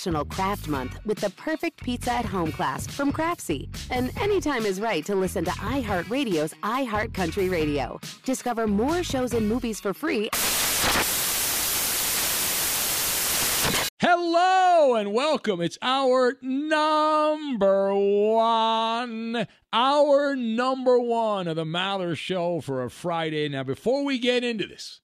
National Craft Month with the perfect pizza at home class from Craftsy. And anytime is right to listen to iHeartRadio's iHeartCountry Radio. Discover more shows and movies for free. Hello and welcome. It's hour number one, hour number one of the Maller Show for a Friday. Now, before we get into this,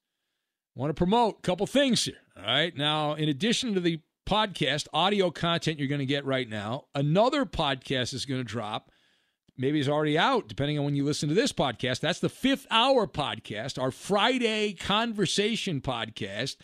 I want to promote a couple things here. All right. Now, in addition to the podcast, audio content you're going to get right now, another podcast is going to drop. Maybe it's already out, depending on when you listen to this podcast. That's the fifth hour podcast, our Friday conversation podcast.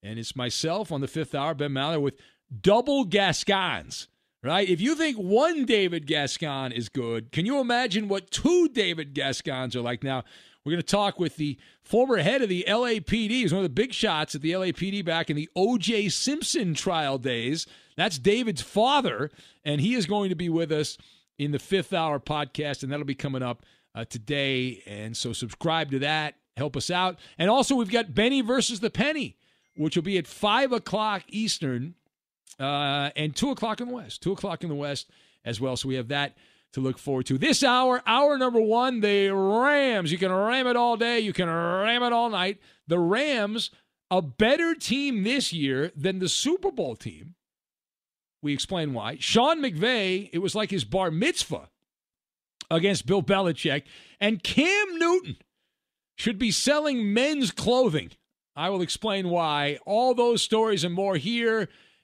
And it's myself on the fifth hour, Ben Maller, with double Gascons, right? If you think one David Gascon is good, can you imagine what two David Gascons are like? Now, we're going to talk with the former head of the LAPD. He's one of the big shots at the LAPD back in the O.J. Simpson trial days. That's David's father, and he is going to be with us in the fifth hour podcast, and that'll be coming up uh, today. And so subscribe to that, help us out. And also, we've got Benny versus the Penny, which will be at 5 o'clock Eastern uh, and 2 o'clock in the West. 2 o'clock in the West as well. So we have that to look forward to. This hour, hour number one, the Rams. You can ram it all day, you can ram it all night. The Rams, a better team this year than the Super Bowl team. We explain why. Sean McVay, it was like his bar mitzvah against Bill Belichick. And Cam Newton should be selling men's clothing. I will explain why. All those stories and more here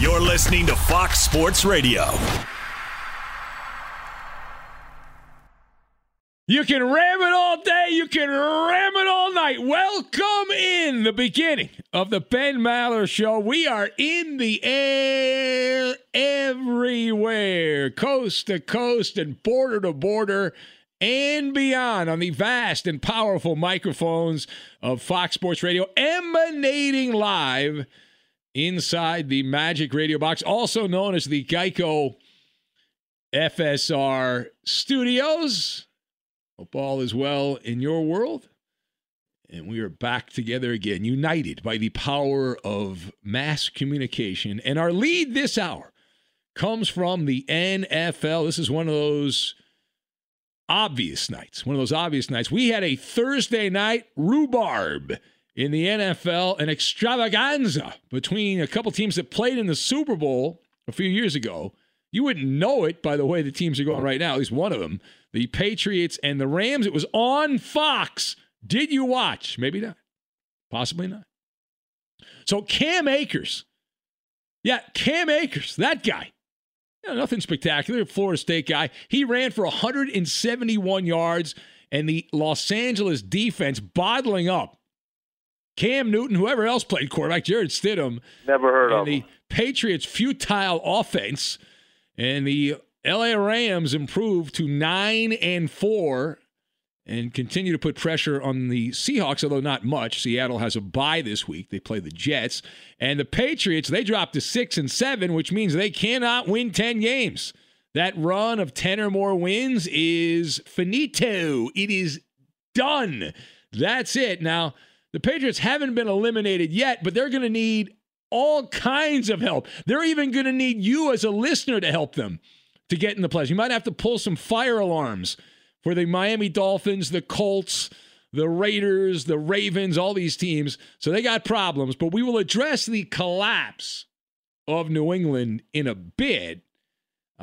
You're listening to Fox Sports Radio. You can ram it all day, you can ram it all night. Welcome in the beginning of the Ben Maller Show. We are in the air everywhere, coast to coast and border to border and beyond on the vast and powerful microphones of Fox Sports Radio, emanating live inside the Magic Radio Box, also known as the Geico FSR Studios. Hope all is well in your world. And we are back together again, united by the power of mass communication. And our lead this hour comes from the NFL. This is one of those obvious nights, one of those obvious nights. We had a Thursday night rhubarb in the NFL, an extravaganza between a couple teams that played in the Super Bowl a few years ago. You wouldn't know it by the way the teams are going right now, at least one of them the Patriots and the Rams. It was on Fox. Did you watch? Maybe not. Possibly not. So Cam Akers. Yeah, Cam Akers, that guy. Nothing spectacular. Florida State guy. He ran for 171 yards, and the Los Angeles defense bottling up. Cam Newton, whoever else played quarterback, Jarrett Stidham. Never heard and of the him. Patriots' futile offense, and the LA Rams improved to nine and four and continue to put pressure on the Seahawks, although not much. Seattle has a bye this week. They play the Jets. And the Patriots, they dropped to six and seven, which means they cannot win 10 games. That run of 10 or more wins is finito. It is done. That's it. Now, the Patriots haven't been eliminated yet, but they're going to need all kinds of help. They're even going to need you as a listener to help them to get in the playoffs. You might have to pull some fire alarms for the Miami Dolphins, the Colts, the Raiders, the Ravens, all these teams. So they got problems, but we will address the collapse of New England in a bit.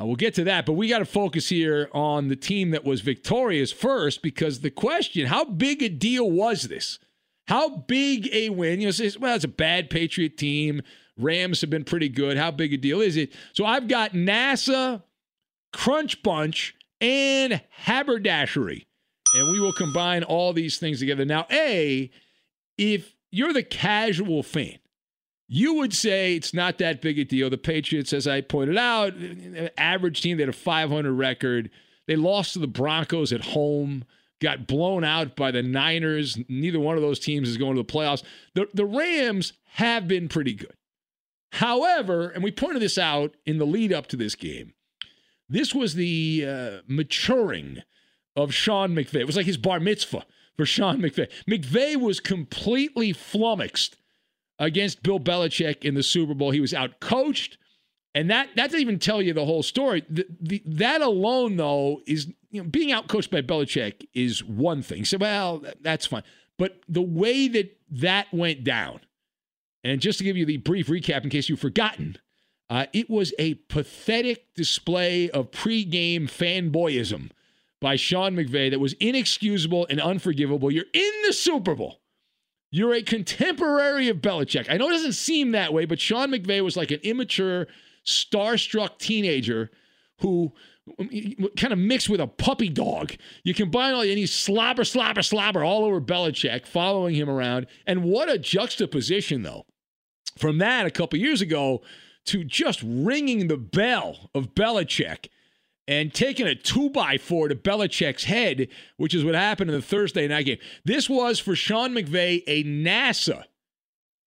Uh, we'll get to that, but we got to focus here on the team that was victorious first because the question how big a deal was this? How big a win? You know, well, it's a bad Patriot team. Rams have been pretty good. How big a deal is it? So I've got NASA, Crunch Bunch, and Haberdashery. And we will combine all these things together. Now, A, if you're the casual fan, you would say it's not that big a deal. The Patriots, as I pointed out, average team, they had a 500 record. They lost to the Broncos at home, got blown out by the Niners. Neither one of those teams is going to the playoffs. The, the Rams have been pretty good. However, and we pointed this out in the lead up to this game, this was the uh, maturing of Sean McVay. It was like his bar mitzvah for Sean McVay. McVay was completely flummoxed against Bill Belichick in the Super Bowl. He was out coached, and that that doesn't even tell you the whole story. The, the, that alone, though, is you know, being outcoached by Belichick is one thing. So, well, that's fine. But the way that that went down, and just to give you the brief recap in case you've forgotten, uh, it was a pathetic display of pregame fanboyism by Sean McVay that was inexcusable and unforgivable. You're in the Super Bowl. You're a contemporary of Belichick. I know it doesn't seem that way, but Sean McVay was like an immature, starstruck teenager who Um, kind of mixed with a puppy dog. You combine all, and he's slobber, slobber, slobber all over Belichick, following him around. And what a juxtaposition, though, from that a couple years ago to just ringing the bell of Belichick and taking a two by four to Belichick's head, which is what happened in the Thursday night game. This was for Sean McVay a NASA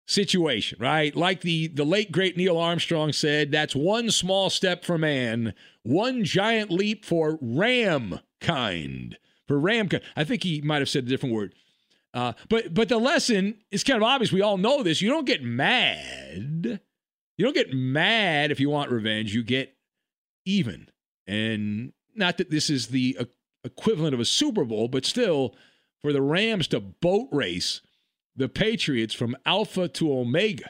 situation, right? Like the, the late great Neil Armstrong said, that's one small step for man, one giant leap for ram kind. For ram kind. I think he might have said a different word. Uh, but but the lesson is kind of obvious. We all know this. You don't get mad. You don't get mad if you want revenge. You get even. And not that this is the equivalent of a Super Bowl, but still, for the Rams to boat race the Patriots from Alpha to Omega,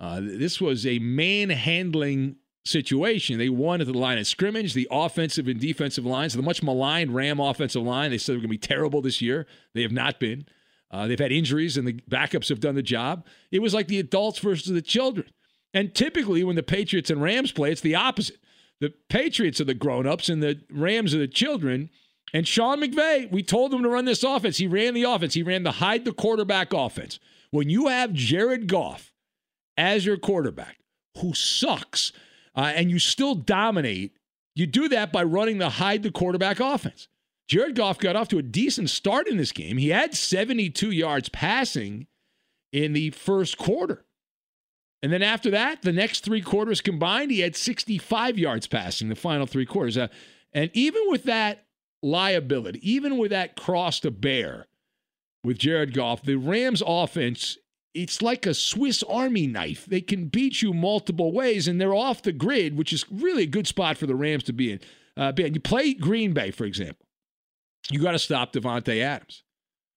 uh, this was a manhandling situation. They won at the line of scrimmage, the offensive and defensive lines, the much maligned Ram offensive line. They said they're going to be terrible this year. They have not been. Uh, they've had injuries, and the backups have done the job. It was like the adults versus the children. And typically, when the Patriots and Rams play, it's the opposite. The Patriots are the grown-ups, and the Rams are the children. And Sean McVay, we told him to run this offense. He ran the offense. He ran the hide the quarterback offense. When you have Jared Goff as your quarterback, who sucks, uh, and you still dominate, you do that by running the hide the quarterback offense. Jared Goff got off to a decent start in this game. He had 72 yards passing in the first quarter. And then after that, the next three quarters combined, he had 65 yards passing the final three quarters. Uh, and even with that liability, even with that cross to bear with Jared Goff, the Rams offense, it's like a Swiss Army knife. They can beat you multiple ways, and they're off the grid, which is really a good spot for the Rams to be in. Uh, you play Green Bay, for example. You got to stop Davante Adams.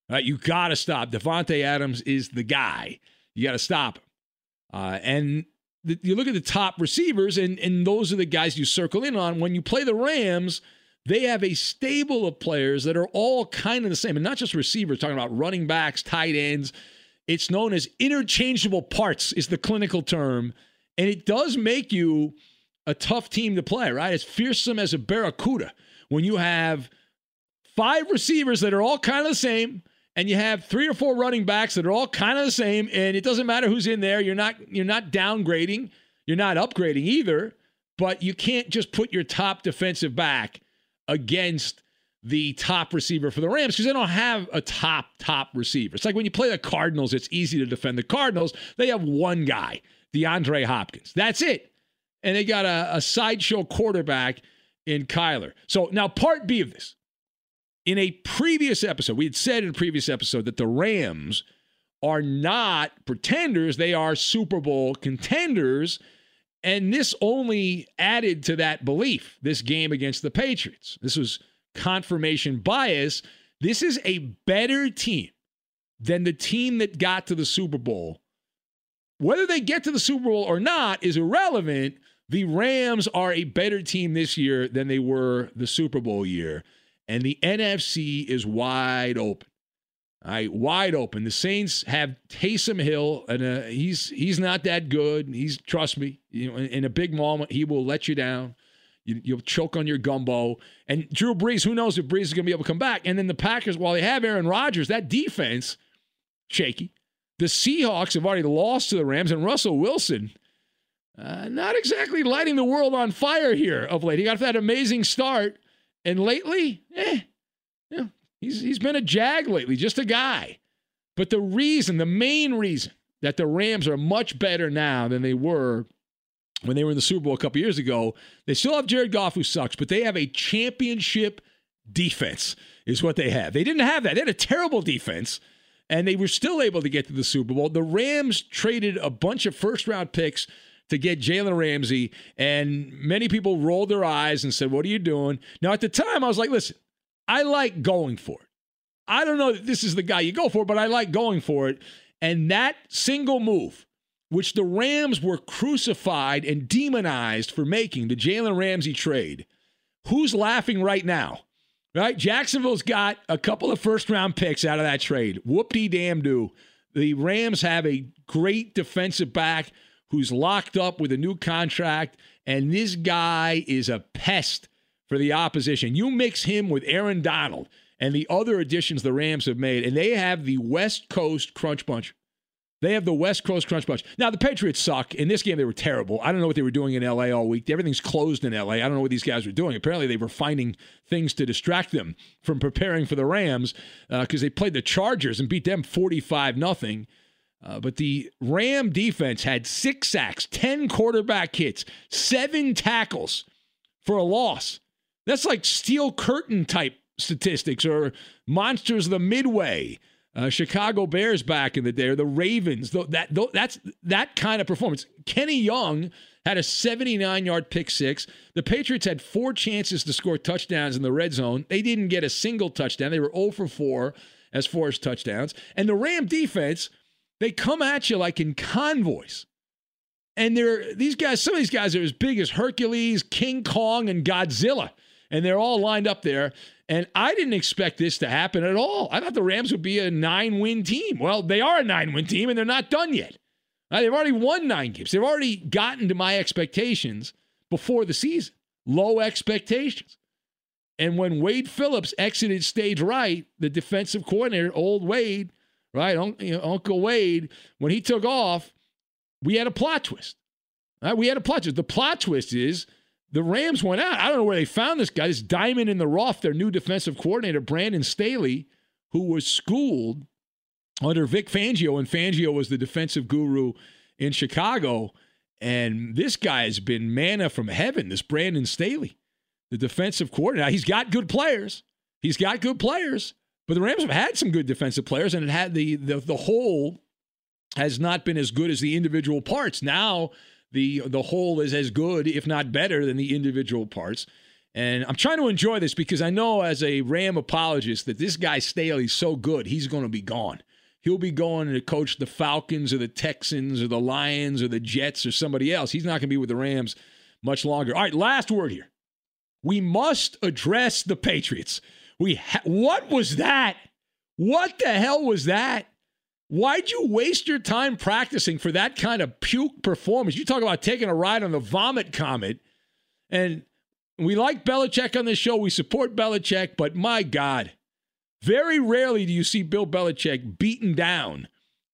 Right? You got to stop. Davante Adams is the guy. You got to stop him. Uh, and the, you look at the top receivers, and, and those are the guys you circle in on. When you play the Rams, they have a stable of players that are all kind of the same, and not just receivers, talking about running backs, tight ends. It's known as interchangeable parts, is the clinical term. And it does make you a tough team to play, right? It's fearsome as a barracuda when you have five receivers that are all kind of the same and you have three or four running backs that are all kind of the same and it doesn't matter who's in there you're not you're not downgrading you're not upgrading either but you can't just put your top defensive back against the top receiver for the Rams because they don't have a top top receiver. It's like when you play the Cardinals, it's easy to defend the Cardinals. They have one guy, DeAndre Hopkins. That's it. And they got a, a sideshow quarterback in Kyler. So now part B of this in a previous episode, we had said in a previous episode that the Rams are not pretenders, they are Super Bowl contenders. And this only added to that belief, this game against the Patriots. This was confirmation bias. This is a better team than the team that got to the Super Bowl. Whether they get to the Super Bowl or not is irrelevant. The Rams are a better team this year than they were the Super Bowl year and the NFC is wide open. All right, wide open. The Saints have Taysom Hill, and uh, he's he's not that good. He's trust me, you know, in, in a big moment, he will let you down. You, will choke on your gumbo. And Drew Brees, who knows if Brees is going to be able to come back? And then the Packers, while they have Aaron Rodgers, that defense shaky. The Seahawks have already lost to the Rams, and Russell Wilson, uh, not exactly lighting the world on fire here of late. He got that amazing start and lately, eh, yeah, he's he's been a jag lately, just a guy. But the reason, the main reason that the Rams are much better now than they were when they were in the Super Bowl a couple years ago, they still have Jared Goff who sucks, but they have a championship defense, is what they have. They didn't have that. They had a terrible defense, and they were still able to get to the Super Bowl. The Rams traded a bunch of first round picks to get Jalen Ramsey. And many people rolled their eyes and said, What are you doing? Now, at the time, I was like, Listen, I like going for it. I don't know that this is the guy you go for, but I like going for it. And that single move, which the Rams were crucified and demonized for making, the Jalen Ramsey trade, who's laughing right now? Right? Jacksonville's got a couple of first round picks out of that trade. Whoop de damn do. The Rams have a great defensive back who's locked up with a new contract, and this guy is a pest for the opposition. You mix him with Aaron Donald and the other additions the Rams have made, and they have the West Coast Crunch Bunch. They have the West Coast Crunch Bunch. Now, the Patriots suck. In this game, they were terrible. I don't know what they were doing in LA all week. Everything's closed in LA. I don't know what these guys were doing. Apparently, they were finding things to distract them from preparing for the Rams because uh, they played the Chargers and beat them 45 nothing. Uh, but the Ram defense had six sacks, 10 quarterback hits, seven tackles for a loss. That's like steel curtain type statistics or monsters of the midway. Uh, Chicago Bears back in the day, or the Ravens. That that's that kind of performance. Kenny Young had a 79 yard pick six. The Patriots had four chances to score touchdowns in the red zone. They didn't get a single touchdown. They were 0 for 4 as far as touchdowns. And the Ram defense they come at you like in convoys. And they're these guys, some of these guys are as big as Hercules, King Kong, and Godzilla. And they're all lined up there. And I didn't expect this to happen at all. I thought the Rams would be a nine win team. Well, they are a nine win team, and they're not done yet. Now, they've already won nine games. They've already gotten to my expectations before the season. Low expectations. And when Wade Phillips exited stage right, the defensive coordinator, old Wade, right, you know, Uncle Wade, when he took off, we had a plot twist. Right? We had a plot twist. The plot twist is the Rams went out. I don't know where they found this guy, this diamond in the rough, their new defensive coordinator, Brandon Staley, who was schooled under Vic Fangio, and Fangio was the defensive guru in Chicago. And this guy has been manna from heaven, this Brandon Staley the defensive coordinator. Now, he's got good players. He's got good players, but the Rams have had some good defensive players, and it had the the, the whole has not been as good as the individual parts. Now the the whole is as good, if not better, than the individual parts. And I'm trying to enjoy this because I know as a Ram apologist that this guy Staley's so good, he's going to be gone. He'll be going to coach the Falcons or the Texans or the Lions or the Jets or somebody else. He's not going to be with the Rams much longer. All right, last word here. We must address the Patriots. We ha- what was that? What the hell was that? Why'd you waste your time practicing for that kind of puke performance? You talk about taking a ride on the vomit comet. And we like Belichick on this show. We support Belichick, but my God, very rarely do you see Bill Belichick beaten down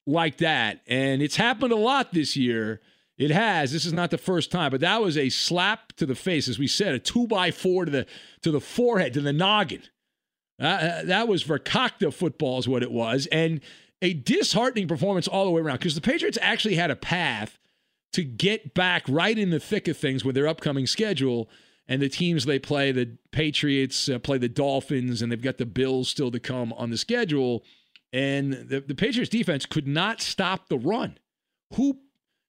like that. And it's happened a lot this year. It has. This is not the first time, but that was a slap to the face, as we said, a two by four to the to the forehead, to the noggin. Uh, that was Verkakta football, is what it was, and a disheartening performance all the way around. Because the Patriots actually had a path to get back right in the thick of things with their upcoming schedule and the teams they play. The Patriots uh, play the Dolphins, and they've got the Bills still to come on the schedule. And the, the Patriots defense could not stop the run. Who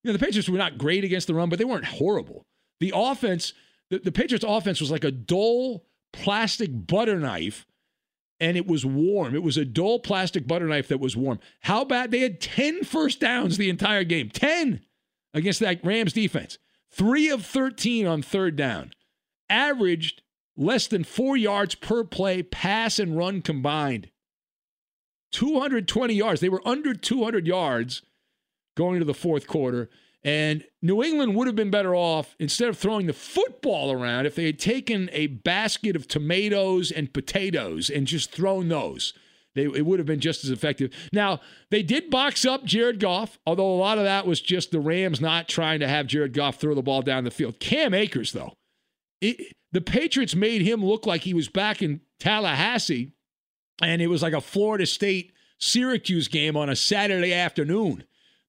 you know, the Patriots were not great against the run, but they weren't horrible. The offense, the, the Patriots' offense was like a dull plastic butter knife, and it was warm. It was a dull plastic butter knife that was warm. How bad? They had 10 first downs the entire game. 10 against that Rams defense. Three of 13 on third down. Averaged less than four yards per play, pass and run combined. 220 yards. They were under 200 yards going into the fourth quarter. And New England would have been better off instead of throwing the football around if they had taken a basket of tomatoes and potatoes and just thrown those. They, it would have been just as effective. Now, they did box up Jared Goff, although a lot of that was just the Rams not trying to have Jared Goff throw the ball down the field. Cam Akers, though, it, the Patriots made him look like he was back in Tallahassee, and it was like a Florida State Syracuse game on a Saturday afternoon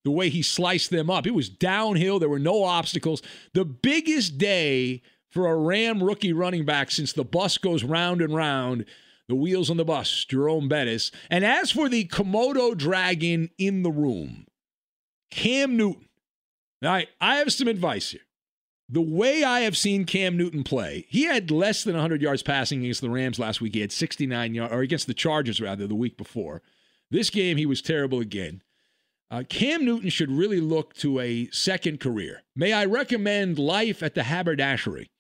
the way he sliced them up. It was downhill. There were no obstacles. The biggest day for a Ram rookie running back since the bus goes round and round. The wheels on the bus, Jerome Bettis. And as for the Komodo dragon in the room, Cam Newton. Now, I have some advice here. The way I have seen Cam Newton play, he had less than 100 yards passing against the Rams last week. He had 69 yards, or against the Chargers, rather, the week before. This game, he was terrible again. Uh, Cam Newton should really look to a second career. May I recommend life at the haberdashery?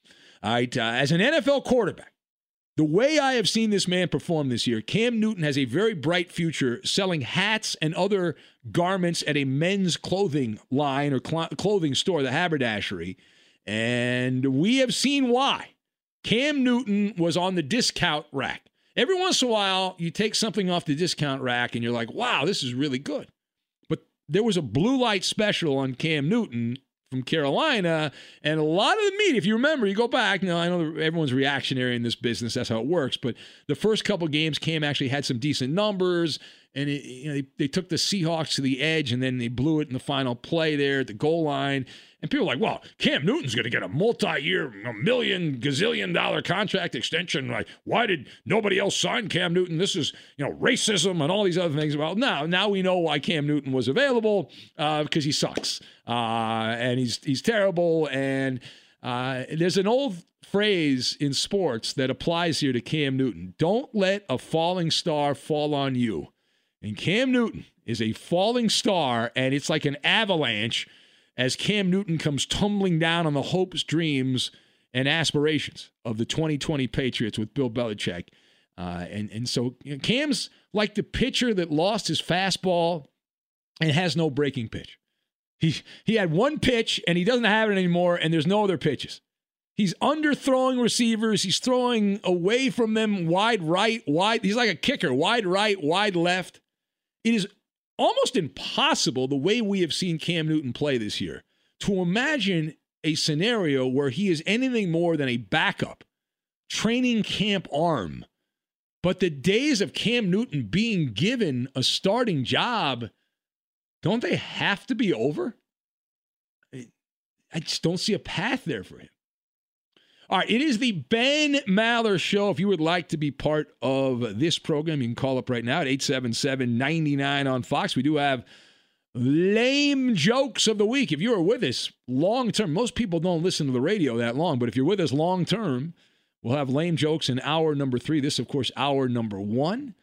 Right, uh, as an NFL quarterback, the way I have seen this man perform this year, Cam Newton has a very bright future selling hats and other garments at a men's clothing line or cl- clothing store, the haberdashery. And we have seen why. Cam Newton was on the discount rack. Every once in a while, you take something off the discount rack and you're like, wow, this is really good there was a blue light special on Cam Newton from Carolina, and a lot of the media, if you remember, you go back. Now I know everyone's reactionary in this business; that's how it works. But the first couple games, Cam actually had some decent numbers, and it, you know, they, they took the Seahawks to the edge, and then they blew it in the final play there at the goal line. And people are like, well, Cam Newton's going to get a multi year, a million, gazillion dollar contract extension. Like, why did nobody else sign Cam Newton? This is, you know, racism and all these other things. Well, now, now we know why Cam Newton was available uh, because he sucks uh, and he's, he's terrible. And uh, there's an old phrase in sports that applies here to Cam Newton don't let a falling star fall on you. And Cam Newton is a falling star, and it's like an avalanche as Cam Newton comes tumbling down on the hopes, dreams, and aspirations of the 2020 Patriots with Bill Belichick. Uh, and, and so you know, Cam's like the pitcher that lost his fastball and has no breaking pitch. He, he had one pitch and he doesn't have it anymore, and there's no other pitches. He's underthrowing receivers. He's throwing away from them wide right, wide. He's like a kicker, wide right, wide left. It is almost impossible the way we have seen Cam Newton play this year to imagine a scenario where he is anything more than a backup, training camp arm. But the days of Cam Newton being given a starting job, don't they have to be over? I just don't see a path there for him. All right, it is the Ben Maller Show. If you would like to be part of this program, you can call up right now at 877 99 on Fox. We do have lame jokes of the week. If you are with us long term, most people don't listen to the radio that long, but if you're with us long term, we'll have lame jokes in hour number three. This, of course, hour number one.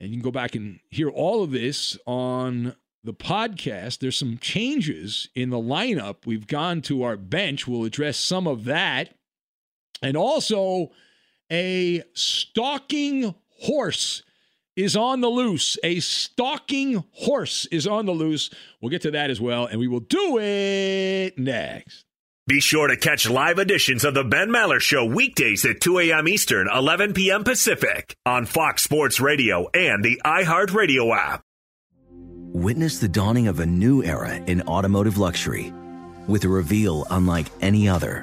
And you can go back and hear all of this on the podcast. There's some changes in the lineup. We've gone to our bench. We'll address some of that. And also, a stalking horse is on the loose. A stalking horse is on the loose. We'll get to that as well, and we will do it next. Be sure to catch live editions of the Ben Maller Show weekdays at 2 a.m. Eastern, 11 p.m. Pacific on Fox Sports Radio and the iHeartRadio app. Witness the dawning of a new era in automotive luxury with a reveal unlike any other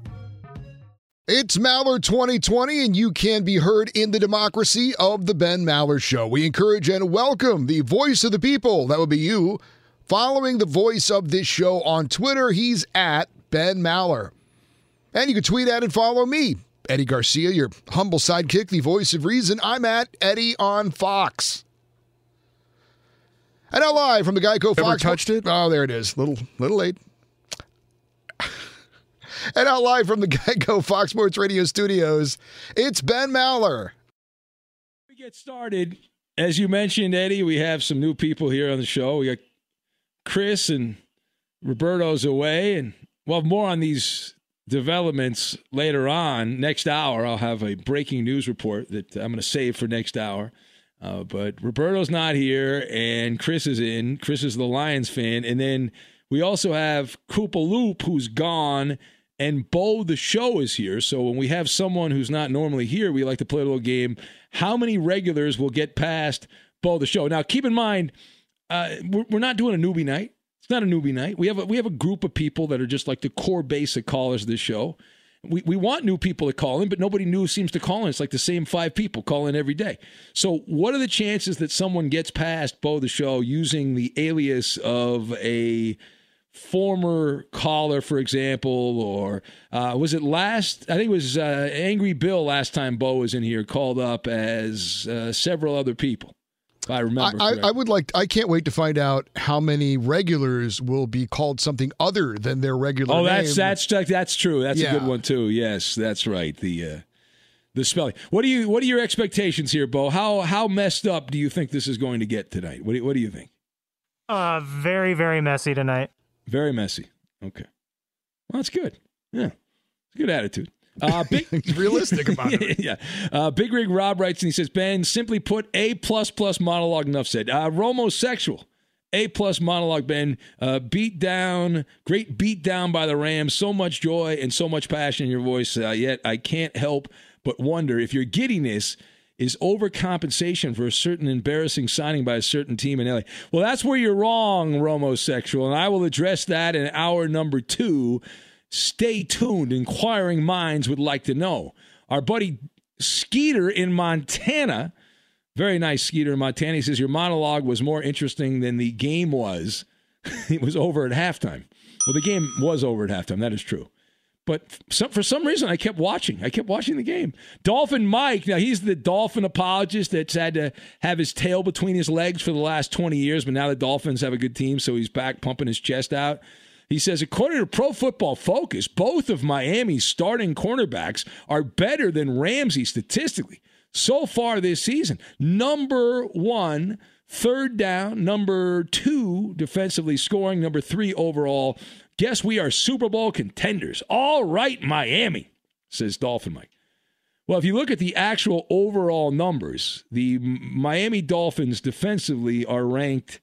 It's Maller 2020, and you can be heard in the democracy of the Ben Maller Show. We encourage and welcome the voice of the people, that would be you, following the voice of this show on Twitter. He's at Ben Maller. And you can tweet at and follow me, Eddie Garcia, your humble sidekick, the voice of reason. I'm at Eddie on Fox. And now live from the Geico Ever Fox. touched it? Oh, there it is. Little, little late. And out live from the Geico Fox Sports Radio studios, it's Ben Maller. We get started. As you mentioned, Eddie, we have some new people here on the show. We got Chris and Roberto's away, and we'll have more on these developments later on. Next hour, I'll have a breaking news report that I'm going to save for next hour. Uh, but Roberto's not here, and Chris is in. Chris is the Lions fan. And then we also have Koopa Loop, who's gone, and Bo the show is here. So when we have someone who's not normally here, we like to play a little game. How many regulars will get past Bo the show? Now, keep in mind, uh, we're, not doing a newbie night. It's not a newbie night. We have a, we have a group of people that are just like the core basic callers of this show. We, we want new people to call in, but nobody new seems to call in. It's like the same five people call in every day. So, what are the chances that someone gets past Bo the show using the alias of a former caller, for example, or uh, was it last? I think it was uh, Angry Bill last time Bo was in here, called up as uh, several other people. If I remember. I, I. I would like. I can't wait to find out how many regulars will be called something other than their regular Oh, name. that's that's that's true. That's a good one too. Yes, that's right. The uh, the spelling. What do you What are your expectations here, Bo? How how messed up do you think this is going to get tonight? What do, What do you think? Uh, very, very messy tonight. Very messy. Okay. Well, that's good. Yeah, it's a good attitude. Uh, big, realistic about it. yeah. Uh, Big Rig Rob writes and he says, Ben, simply put, A plus plus monologue. Enough said. Uh, Romosexual. A plus monologue, Ben. Uh, beat down, great beat down by the Rams. So much joy and so much passion in your voice. Uh, yet I can't help but wonder if your giddiness is overcompensation for a certain embarrassing signing by a certain team in LA. Well, that's where you're wrong, Romosexual, and I will address that in hour number two. Stay tuned. Inquiring minds would like to know. Our buddy Skeeter in Montana, very nice Skeeter in Montana, he says your monologue was more interesting than the game was. it was over at halftime. Well, the game was over at halftime. That is true. But for some reason, I kept watching. I kept watching the game. Dolphin Mike, now he's the Dolphin apologist that's had to have his tail between his legs for the last 20 years, but now the Dolphins have a good team, so he's back pumping his chest out. He says, according to Pro Football Focus, both of Miami's starting cornerbacks are better than Ramsey statistically so far this season. Number one, third down. Number two, defensively scoring. Number three, overall. Guess we are Super Bowl contenders. All right, Miami, says Dolphin Mike. Well, if you look at the actual overall numbers, the Miami Dolphins defensively are ranked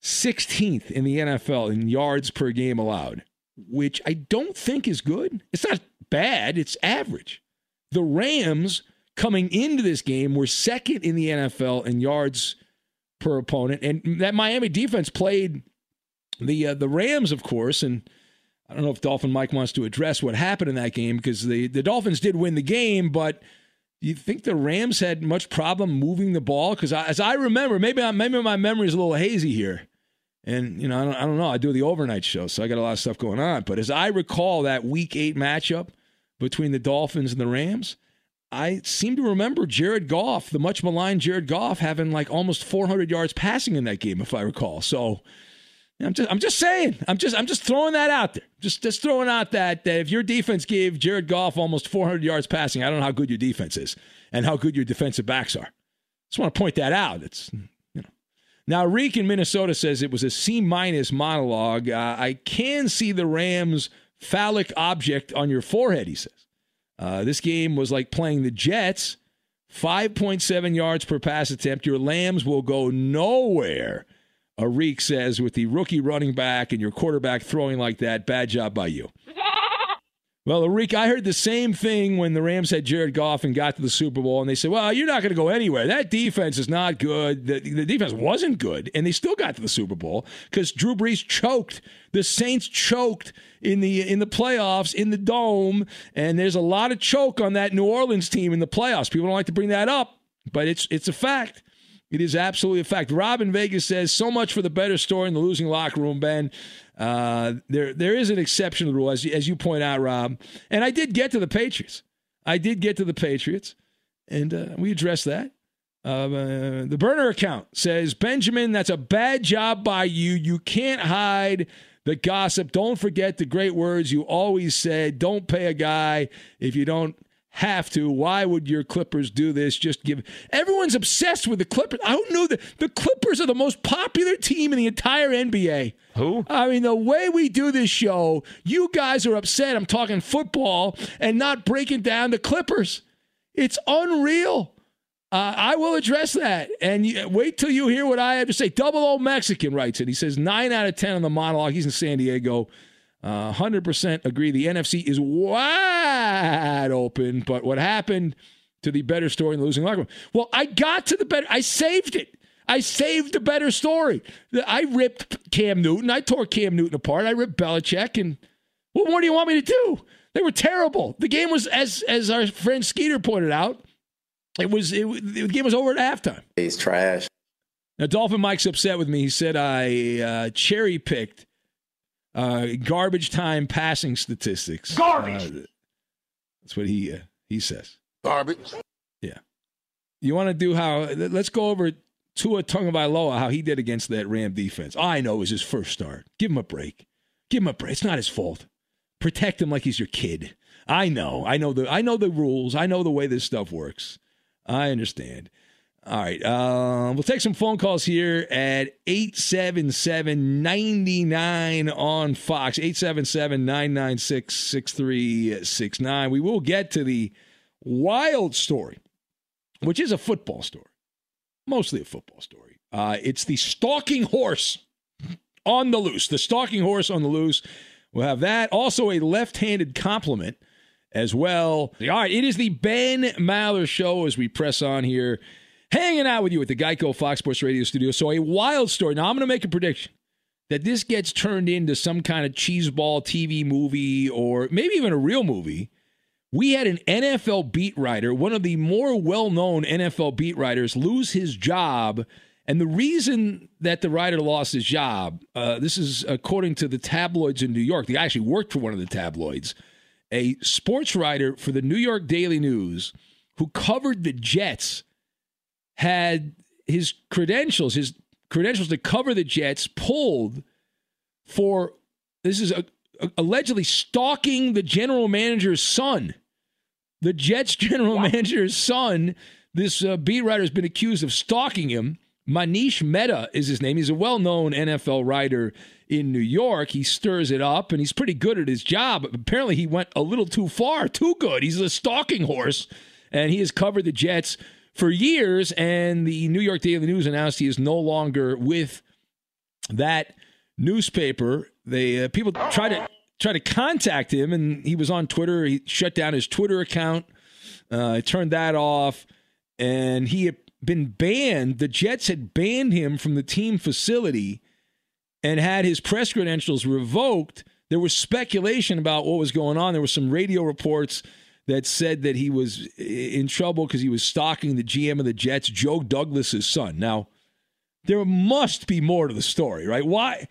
16th in the NFL in yards per game allowed, which I don't think is good. It's not bad, it's average. The Rams coming into this game were second in the NFL in yards per opponent, and that Miami defense played the uh, the Rams, of course, and I don't know if Dolphin Mike wants to address what happened in that game because the the Dolphins did win the game, but do you think the Rams had much problem moving the ball? Because as I remember, maybe I, maybe my memory is a little hazy here, and you know I don't, I don't know. I do the overnight show, so I got a lot of stuff going on. But as I recall that Week Eight matchup between the Dolphins and the Rams, I seem to remember Jared Goff, the much maligned Jared Goff, having like almost 400 yards passing in that game, if I recall. So. I'm just, I'm just saying. I'm just, I'm just throwing that out there. Just, just throwing out that, that if your defense gave Jared Goff almost 400 yards passing, I don't know how good your defense is and how good your defensive backs are. Just want to point that out. It's, you know. Now, Reek in Minnesota says it was a C minus monologue. Uh, I can see the Rams' phallic object on your forehead. He says. Uh, this game was like playing the Jets. 5.7 yards per pass attempt. Your Lambs will go nowhere. Arik says, with the rookie running back and your quarterback throwing like that, bad job by you. Well, Arik, I heard the same thing when the Rams had Jared Goff and got to the Super Bowl, and they said, "Well, you're not going to go anywhere. That defense is not good. The, the defense wasn't good, and they still got to the Super Bowl because Drew Brees choked. The Saints choked in the in the playoffs in the dome, and there's a lot of choke on that New Orleans team in the playoffs. People don't like to bring that up, but it's it's a fact. It is absolutely a fact. Robin Vegas says so much for the better story in the losing locker room, Ben. Uh, there there is an exception to the rule, as you, as you point out, Rob. And I did get to the Patriots. I did get to the Patriots, and uh, we addressed that. Uh, the burner account says Benjamin, that's a bad job by you. You can't hide the gossip. Don't forget the great words you always said. Don't pay a guy if you don't have to. Why would your Clippers do this? Just give. Everyone's obsessed with the Clippers. I don't know that the Clippers are the most popular team in the entire NBA. Who? I mean, the way we do this show, you guys are upset. I'm talking football and not breaking down the Clippers. It's unreal. Uh, I will address that. And you, wait till you hear what I have to say. Double O Mexican writes it. He says 9 out of 10 on the monologue. He's in San Diego. Uh, 100% agree. The NFC is wide open. But what happened to the better story in the losing locker room? Well, I got to the better. I saved it. I saved the better story. I ripped Cam Newton. I tore Cam Newton apart. I ripped Belichick. And what more do you want me to do? They were terrible. The game was, as as our friend Skeeter pointed out, it was it, the game was over at halftime. He's trash. Now, Dolphin Mike's upset with me. He said I uh, cherry picked uh, garbage time passing statistics. Garbage. Uh, that's what he uh, he says. Garbage. Yeah. You want to do how? Let's go over Tua Tagovailoa how he did against that Ram defense. I know it was his first start. Give him a break. Give him a break. It's not his fault. Protect him like he's your kid. I know. I know the I know the rules. I know the way this stuff works. I understand. All right. Uh, we'll take some phone calls here at 877 99 on Fox. 877 996 6369. We will get to the wild story, which is a football story, mostly a football story. Uh, it's the stalking horse on the loose. The stalking horse on the loose. We'll have that. Also, a left handed compliment as well. All right, it is the Ben Maller Show as we press on here, hanging out with you at the Geico Fox Sports Radio studio. So, a wild story. Now, I'm going to make a prediction that this gets turned into some kind of cheeseball TV movie or maybe even a real movie. We had an NFL beat writer, one of the more well known NFL beat writers, lose his job. And the reason that the writer lost his job, uh, this is according to the tabloids in New York. They actually worked for one of the tabloids a sports writer for the New York Daily News who covered the Jets had his credentials, his credentials to cover the Jets pulled for this is a, a, allegedly stalking the general manager's son. The Jets general wow. manager's son, this uh, beat writer has been accused of stalking him. Manish Mehta is his name. He's a well known NFL writer in New York. He stirs it up and he's pretty good at his job. Apparently, he went a little too far, too good. He's a stalking horse, and he has covered the Jets for years. And the New York Daily News announced he is no longer with that newspaper. They uh, people try to try to contact him, and he was on Twitter. He shut down his Twitter account, uh, turned that off, and he had been banned. The Jets had banned him from the team facility and had his press credentials revoked, there was speculation about what was going on. There were some radio reports that said that he was in trouble because he was stalking the GM of the Jets, Joe Douglas's son. Now, there must be more to the story, right? Why?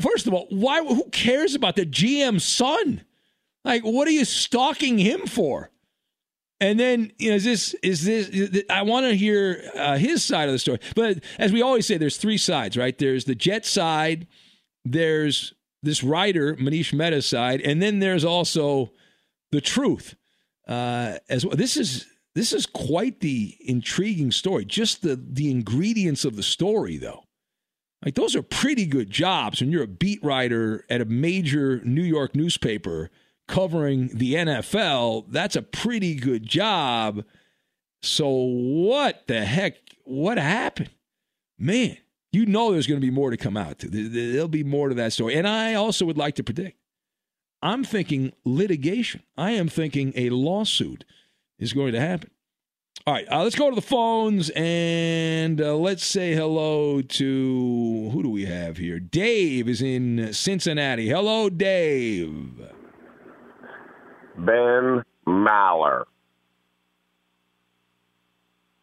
First of all, why? Who cares about the GM's son? Like, what are you stalking him for? And then, you know, is this is this? I want to hear uh, his side of the story. But as we always say, there's three sides, right? There's the Jet side, there's this writer Manish Mehta's side, and then there's also the truth uh, as well. This is this is quite the intriguing story. Just the the ingredients of the story, though. Like those are pretty good jobs when you're a beat writer at a major New York newspaper covering the NFL, that's a pretty good job. So what the heck? What happened? Man, you know there's going to be more to come out. There'll be more to that story. And I also would like to predict. I'm thinking litigation. I am thinking a lawsuit is going to happen. All right, uh, let's go to the phones and uh, let's say hello to who do we have here? Dave is in Cincinnati. Hello, Dave. Ben Maller.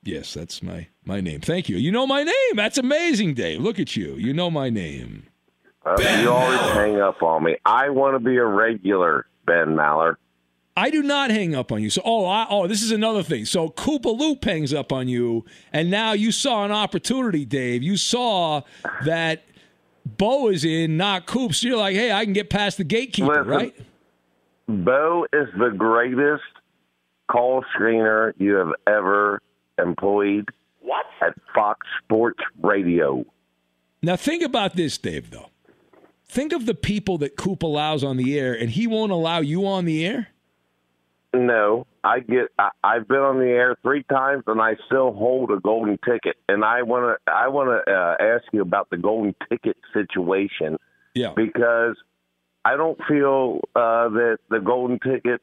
Yes, that's my my name. Thank you. You know my name. That's amazing, Dave. Look at you. You know my name. Uh, you always hang up on me. I want to be a regular, Ben Maller. I do not hang up on you. So, oh, I, oh, this is another thing. So, Koopa Loop hangs up on you, and now you saw an opportunity, Dave. You saw that Bo is in, not Coop. So you're like, hey, I can get past the gatekeeper, Listen, right? Bo is the greatest call screener you have ever employed what? at Fox Sports Radio. Now, think about this, Dave, though. Think of the people that Coop allows on the air, and he won't allow you on the air. No, I get. I, I've been on the air three times, and I still hold a golden ticket. And I want to. I want to uh, ask you about the golden ticket situation. Yeah. Because I don't feel uh, that the golden ticket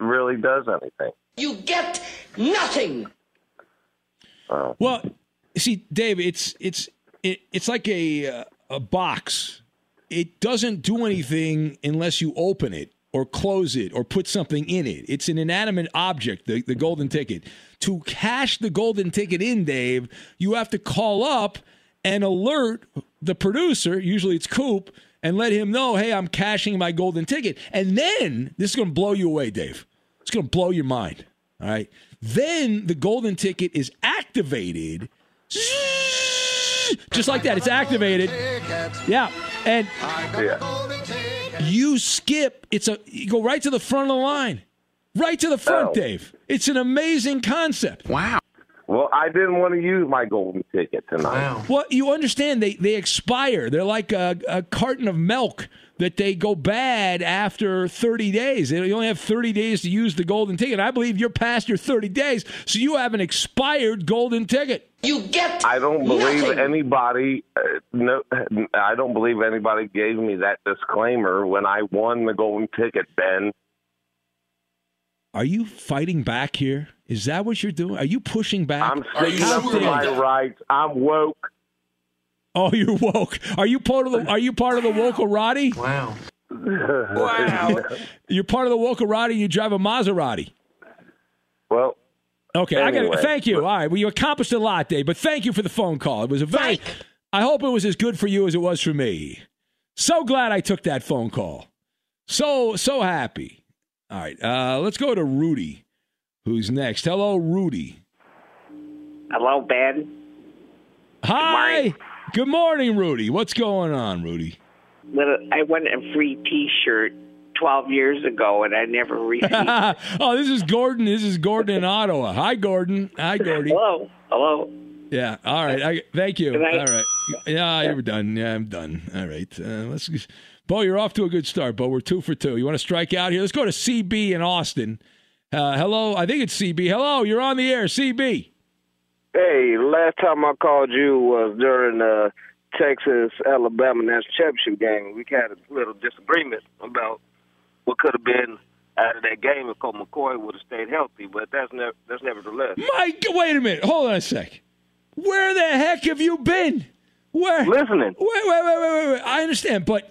really does anything. You get nothing. Oh. Well, see, Dave, it's it's it, it's like a uh, a box. It doesn't do anything unless you open it or close it or put something in it. It's an inanimate object, the, the golden ticket. To cash the golden ticket in, Dave, you have to call up and alert the producer, usually it's Coop, and let him know, hey, I'm cashing my golden ticket. And then this is going to blow you away, Dave. It's going to blow your mind. All right. Then the golden ticket is activated. Just like that. It's activated. Yeah. And you skip. It's a you go right to the front of the line. Right to the front, Oh. Dave. It's an amazing concept. Wow. Well, I didn't want to use my golden ticket tonight. Well, you understand they they expire. They're like a, a carton of milk that they go bad after 30 days. You only have 30 days to use the golden ticket. I believe you're past your 30 days, so you have an expired golden ticket. You get I don't believe nothing. anybody. Uh, no, I don't believe anybody gave me that disclaimer when I won the golden ticket, Ben. Are you fighting back here? Is that what you're doing? Are you pushing back? I'm sticking up for my rights. I'm woke. Oh, you're woke. Are you part of the Are you part of the wokerati? Wow. Wow. You're part of the wokerati. You drive a Maserati. Well. Okay, I gotta, thank you. All right, well, you accomplished a lot, Dave. But thank you for the phone call. It was a very. I hope it was as good for you as it was for me. So glad I took that phone call. So so happy. All right, uh, let's go to Rudy, who's next. Hello, Rudy. Hello, Ben. Hi. Good morning, Rudy. What's going on, Rudy? Well, I won a free T-shirt 12 years ago, and I never received. oh, this is Gordon. This is Gordon in Ottawa. Hi, Gordon. Hi, Gordy. Hello. Hello. Yeah. All right. I, thank you. Good night. All right. Yeah, you're done. Yeah, I'm done. All right. Uh, let's. Bo, you're off to a good start. Bo, we're two for two. You want to strike out here? Let's go to CB in Austin. Uh, hello. I think it's CB. Hello. You're on the air. CB. Hey, last time I called you was during the Texas Alabama national championship game. We had a little disagreement about what could have been out of that game if Colt McCoy would have stayed healthy, but that's never that's nevertheless. Mike, wait a minute. Hold on a sec. Where the heck have you been? Where? Listening. Wait, wait, wait, wait, wait, wait. I understand, but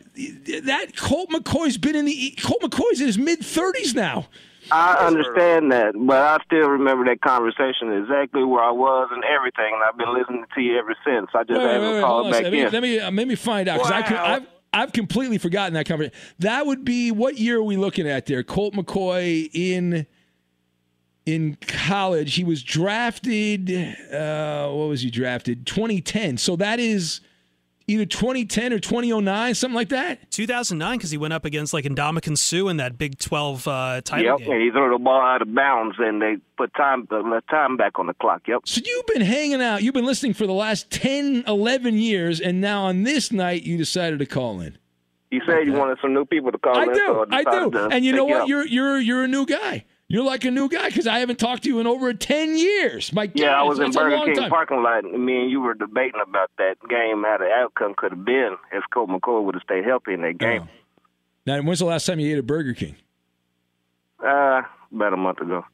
that Colt McCoy's been in the Colt McCoy's in his mid thirties now. I understand that, but I still remember that conversation exactly where I was and everything, and I've been listening to you ever since. I just Wait, haven't wait, wait, called hold on a back in. Let me let me, uh, let me find out because I could, I've I've completely forgotten that conversation. That would be what year are we looking at there? Colt McCoy in in college. He was drafted. Uh, what was he drafted? 2010. So that is either 2010 or 2009, something like that. 2009 because he went up against like Ndamukong Suh in that Big 12 uh, title Yep, game. and he threw the ball out of bounds, and they put time uh, time back on the clock. Yep. So you've been hanging out. You've been listening for the last 10, 11 years, and now on this night you decided to call in. You said you wanted some new people to call in. I in. do. so I decided do. to And you know what? up. You're you're you're a new guy. You're like a new guy because I haven't talked to you in over ten years. My God, Yeah, I was in a Burger King time. parking lot. and Me and you were debating about that game, how the outcome could have been if Colt McCoy would have stayed healthy in that game. Now, when's the last time you ate at Burger King? Uh, about a month ago.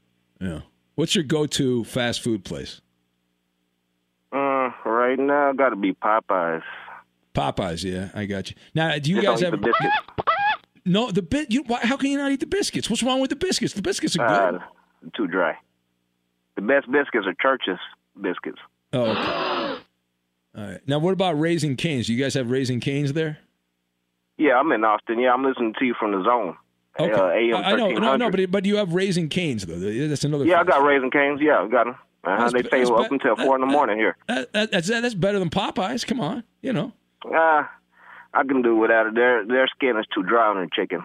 Yeah. What's your go-to fast food place? Uh, right now, got to be Popeyes. Popeyes. Yeah, I got you. Now, do you Just guys don't have eat the biscuits. no the bit? You, why, how can you not eat the biscuits? What's wrong with the biscuits? The biscuits are Uh, good. too dry. The best biscuits are Church's biscuits. Oh, okay. All right. Now, what about Raising Canes? Do you guys have Raising Canes there? Yeah, I'm in Austin. Yeah, I'm listening to you from the zone. Okay. Uh, AM I know, no, no, but but you have Raising Canes though. That's another. Yeah, I got Raising Canes. Yeah, I got them. Uh-huh. They that's up be- until four in the morning here. That, that, that's that's better than Popeyes. Come on, you know. Uh, I can do without it. Their their skin is too dry on the chicken.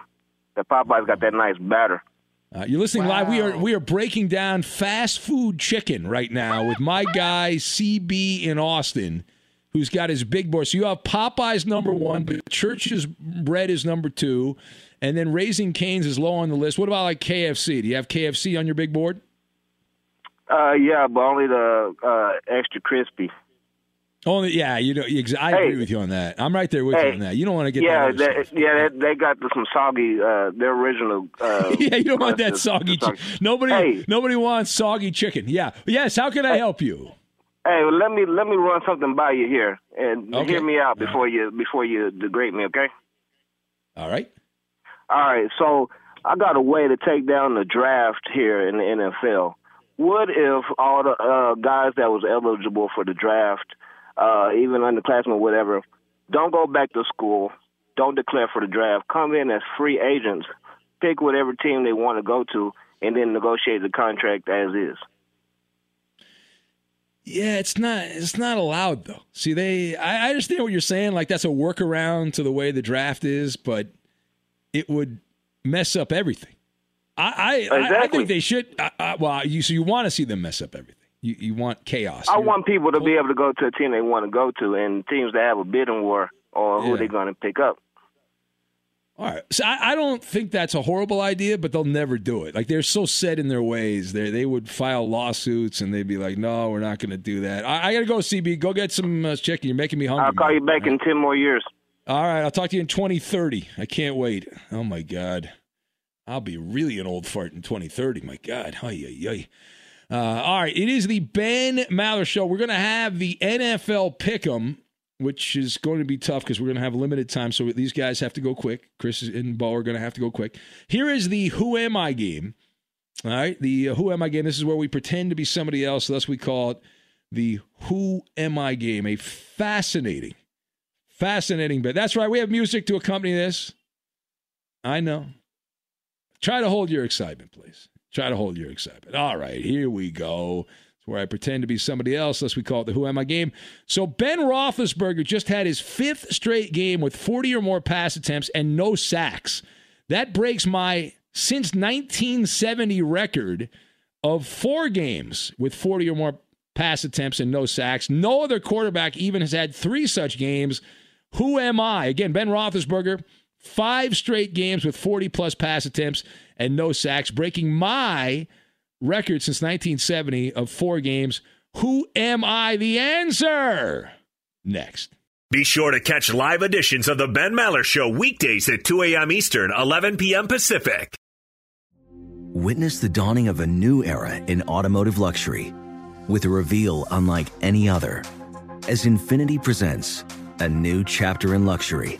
The Popeyes got that nice batter. Uh, you're listening live. We are we are breaking down fast food chicken right now with my guy CB in Austin, who's got his big board. So you have Popeyes number one, but Church's bread is number two, and then Raising Canes is low on the list. What about like KFC? Do you have KFC on your big board? Uh, yeah, but only the uh extra crispy. Only yeah, you know. ex- I Hey. agree with you on that. I'm right there with you on that. You don't want to get yeah, they, yeah, they, they got some soggy. Uh, their original. Uh, yeah, you don't want that the- soggy. Chi- nobody, Hey. nobody wants soggy chicken. Yeah, yes. How can I help you? Hey, well, let me let me run something by you here, and Okay. hear me out before you before you degrade me, okay? All right. All right. So I got a way to take down the draft here in the NFL. What if all the uh, guys that was eligible for the draft, uh, even underclassmen, whatever, don't go back to school, don't declare for the draft, come in as free agents, pick whatever team they want to go to, and then negotiate the contract as is. Yeah, it's not. It's not allowed though. See, they. I, I understand what you're saying. Like that's a workaround to the way the draft is, but it would mess up everything. I. I, I, I think they should. I, well, you. So you want to see them mess up everything. You. You want chaos. I You're- want people to be able to go to a team they want to go to, and teams that have a bidding war on who Yeah. they're going to pick up. All right. So I, I don't think that's a horrible idea, but they'll never do it. Like they're so set in their ways. They they would file lawsuits and they'd be like, "No, we're not going to do that." I, I got to go, CB. Go get some uh, chicken. You're making me hungry. I'll call you back in 10 more years. All right. I'll talk to you in 2030. I can't wait. Oh my god, I'll be really an old fart in 2030. My God. Ay, ay, ay. Uh, all right. It is the Ben Maller Show. We're going to have the NFL Pick'em, which is going to be tough because we're going to have limited time. So these guys have to go quick. Chris and Bo are going to have to go quick. Here is the Who Am I game. All right. The uh, Who Am I game. This is where we pretend to be somebody else. Thus, we call it the Who Am I game. A fascinating, fascinating bit. That's right. We have music to accompany this. I know. Try to hold your excitement, please. Try to hold your excitement. All right, here we go. It's where I pretend to be somebody else, thus we call it the Who Am I game. So Ben Roethlisberger just had his fifth straight game with 40 or more pass attempts and no sacks. That breaks my since 1970 record of four games with 40 or more pass attempts and no sacks. No other quarterback even has had three such games. Who am I? Again, Ben Roethlisberger, five straight games with 40 plus pass attempts and no sacks, breaking my record since 1970 of four games. Who am I? The answer. Next. Be sure to catch live editions of the Ben Maller Show weekdays at 2 a.m. Eastern, 11 p.m. Pacific. Witness the dawning of a new era in automotive luxury with a reveal unlike any other as Infiniti presents a new chapter in luxury,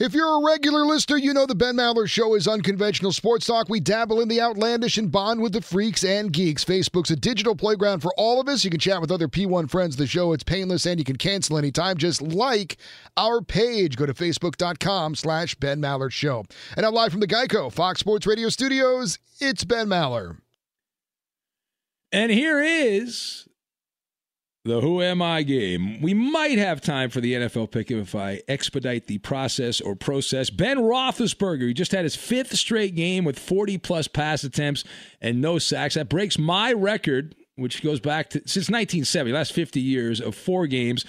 If you're a regular listener, you know the Ben Maller Show is unconventional sports talk. We dabble in the outlandish and bond with the freaks and geeks. Facebook's a digital playground for all of us. You can chat with other P1 friends the show. It's painless and you can cancel anytime. Just like our page. Go to facebook.com slash Ben Maller Show. And I'm live from the Geico Fox Sports Radio studios. It's Ben Maller. And here is the Who Am I game. We might have time for the NFL pick if I expedite the process or process. Ben Roethlisberger, he just had his fifth straight game with 40 plus pass attempts and no sacks. That breaks my record, which goes back to since 1970, last 50 years of four games.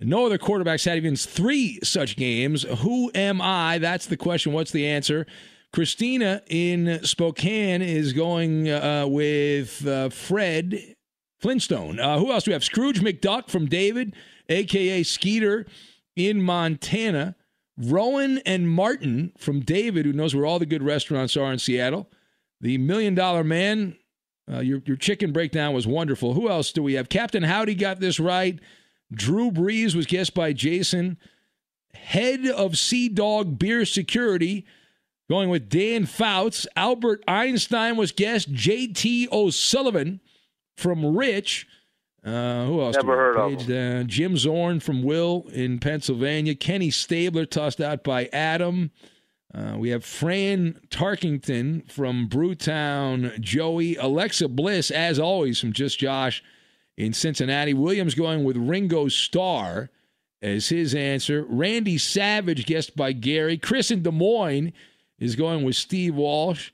No other quarterbacks had even three such games. Who am I? That's the question. What's the answer? Christina in Spokane is going uh, with uh, Fred Flintstone. Uh, who else do we have? Scrooge McDuck from David, aka Skeeter in Montana. Rowan and Martin from David, who knows where all the good restaurants are in Seattle. The Million Dollar Man. Uh, your your chicken breakdown was wonderful. Who else do we have? Captain Howdy got this right. Drew Brees was guessed by Jason. Head of Sea Dog Beer Security, going with Dan Fouts. Albert Einstein was guessed. J.T. O'Sullivan from Rich. Uh, who else? Never heard of him. Uh, Jim Zorn from Will in Pennsylvania. Kenny Stabler tossed out by Adam. Uh, we have Fran Tarkenton from Brewtown. Joey. Alexa Bliss, as always, from Just Josh in Cincinnati. Williams going with Ringo Starr as his answer. Randy Savage, guessed by Gary. Chris in Des Moines is going with Steve Walsh.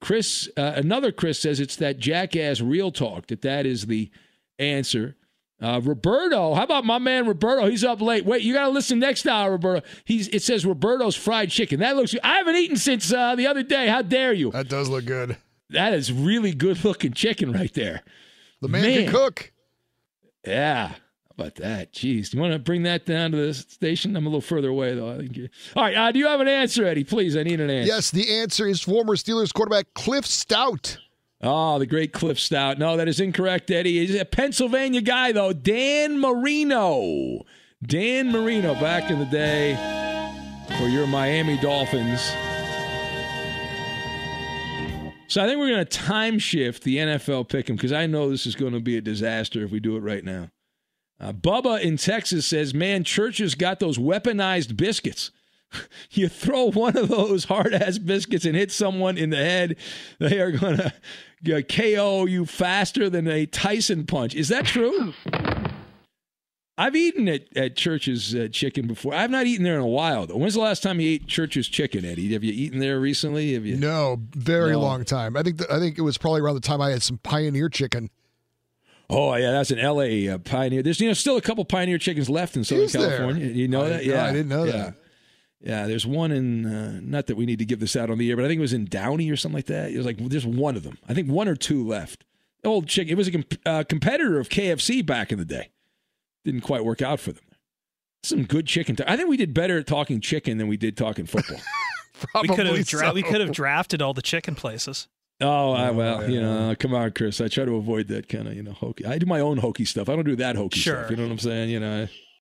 Chris, uh, another Chris says it's that jackass real talk, that that is the answer. Uh, Roberto, how about my man Roberto? He's up late. Wait, you got to listen next hour, Roberto. He's it says Roberto's fried chicken. That looks. I haven't eaten since uh, the other day. How dare you? That does look good. That is really good looking chicken right there. The man, man. can cook. Yeah. About that? Jeez. Do you want to bring that down to the station? I'm a little further away, though. I think. You... All right. Uh, do you have an answer, Eddie? Please, I need an answer. Yes, the answer is former Steelers quarterback Cliff Stoudt. Oh, the great Cliff Stoudt. No, that is incorrect, Eddie. He's a Pennsylvania guy, though. Dan Marino. Dan Marino back in the day for your Miami Dolphins. So I think we're going to time shift the NFL pick 'em because I know this is going to be a disaster if we do it right now. Uh, Bubba in Texas says, "Man, churches got those weaponized biscuits. you throw one of those hard ass biscuits and hit someone in the head, they are going to KO you faster than a Tyson punch. Is that true?" I've eaten at, at Church's uh, chicken before. I've not eaten there in a while though. When's the last time you ate Church's chicken, Eddie? Have you eaten there recently? Have you? No, very no. long time. I think the, I think it was probably around the time I had some Pioneer chicken. Oh yeah, that's an L.A. Uh, Pioneer. There's you know still a couple Pioneer chickens left in Southern Is California. There? You know I, that? Yeah, I didn't know yeah. that. Yeah, there's one in uh, not that we need to give this out on the air, but I think it was in Downey or something like that. It was like there's one of them. I think one or two left. Old chicken. It was a comp- uh, competitor of KFC back in the day. Didn't quite work out for them. Some good chicken. T- I think we did better at talking chicken than we did talking football. we could have so. we could have drafted all the chicken places. Oh, I, oh, well, you know, come on, Chris. I try to avoid that kind of, you know, hokey. I do my own hokey stuff. I don't do that hokey sure. stuff. You know what I'm saying? You know.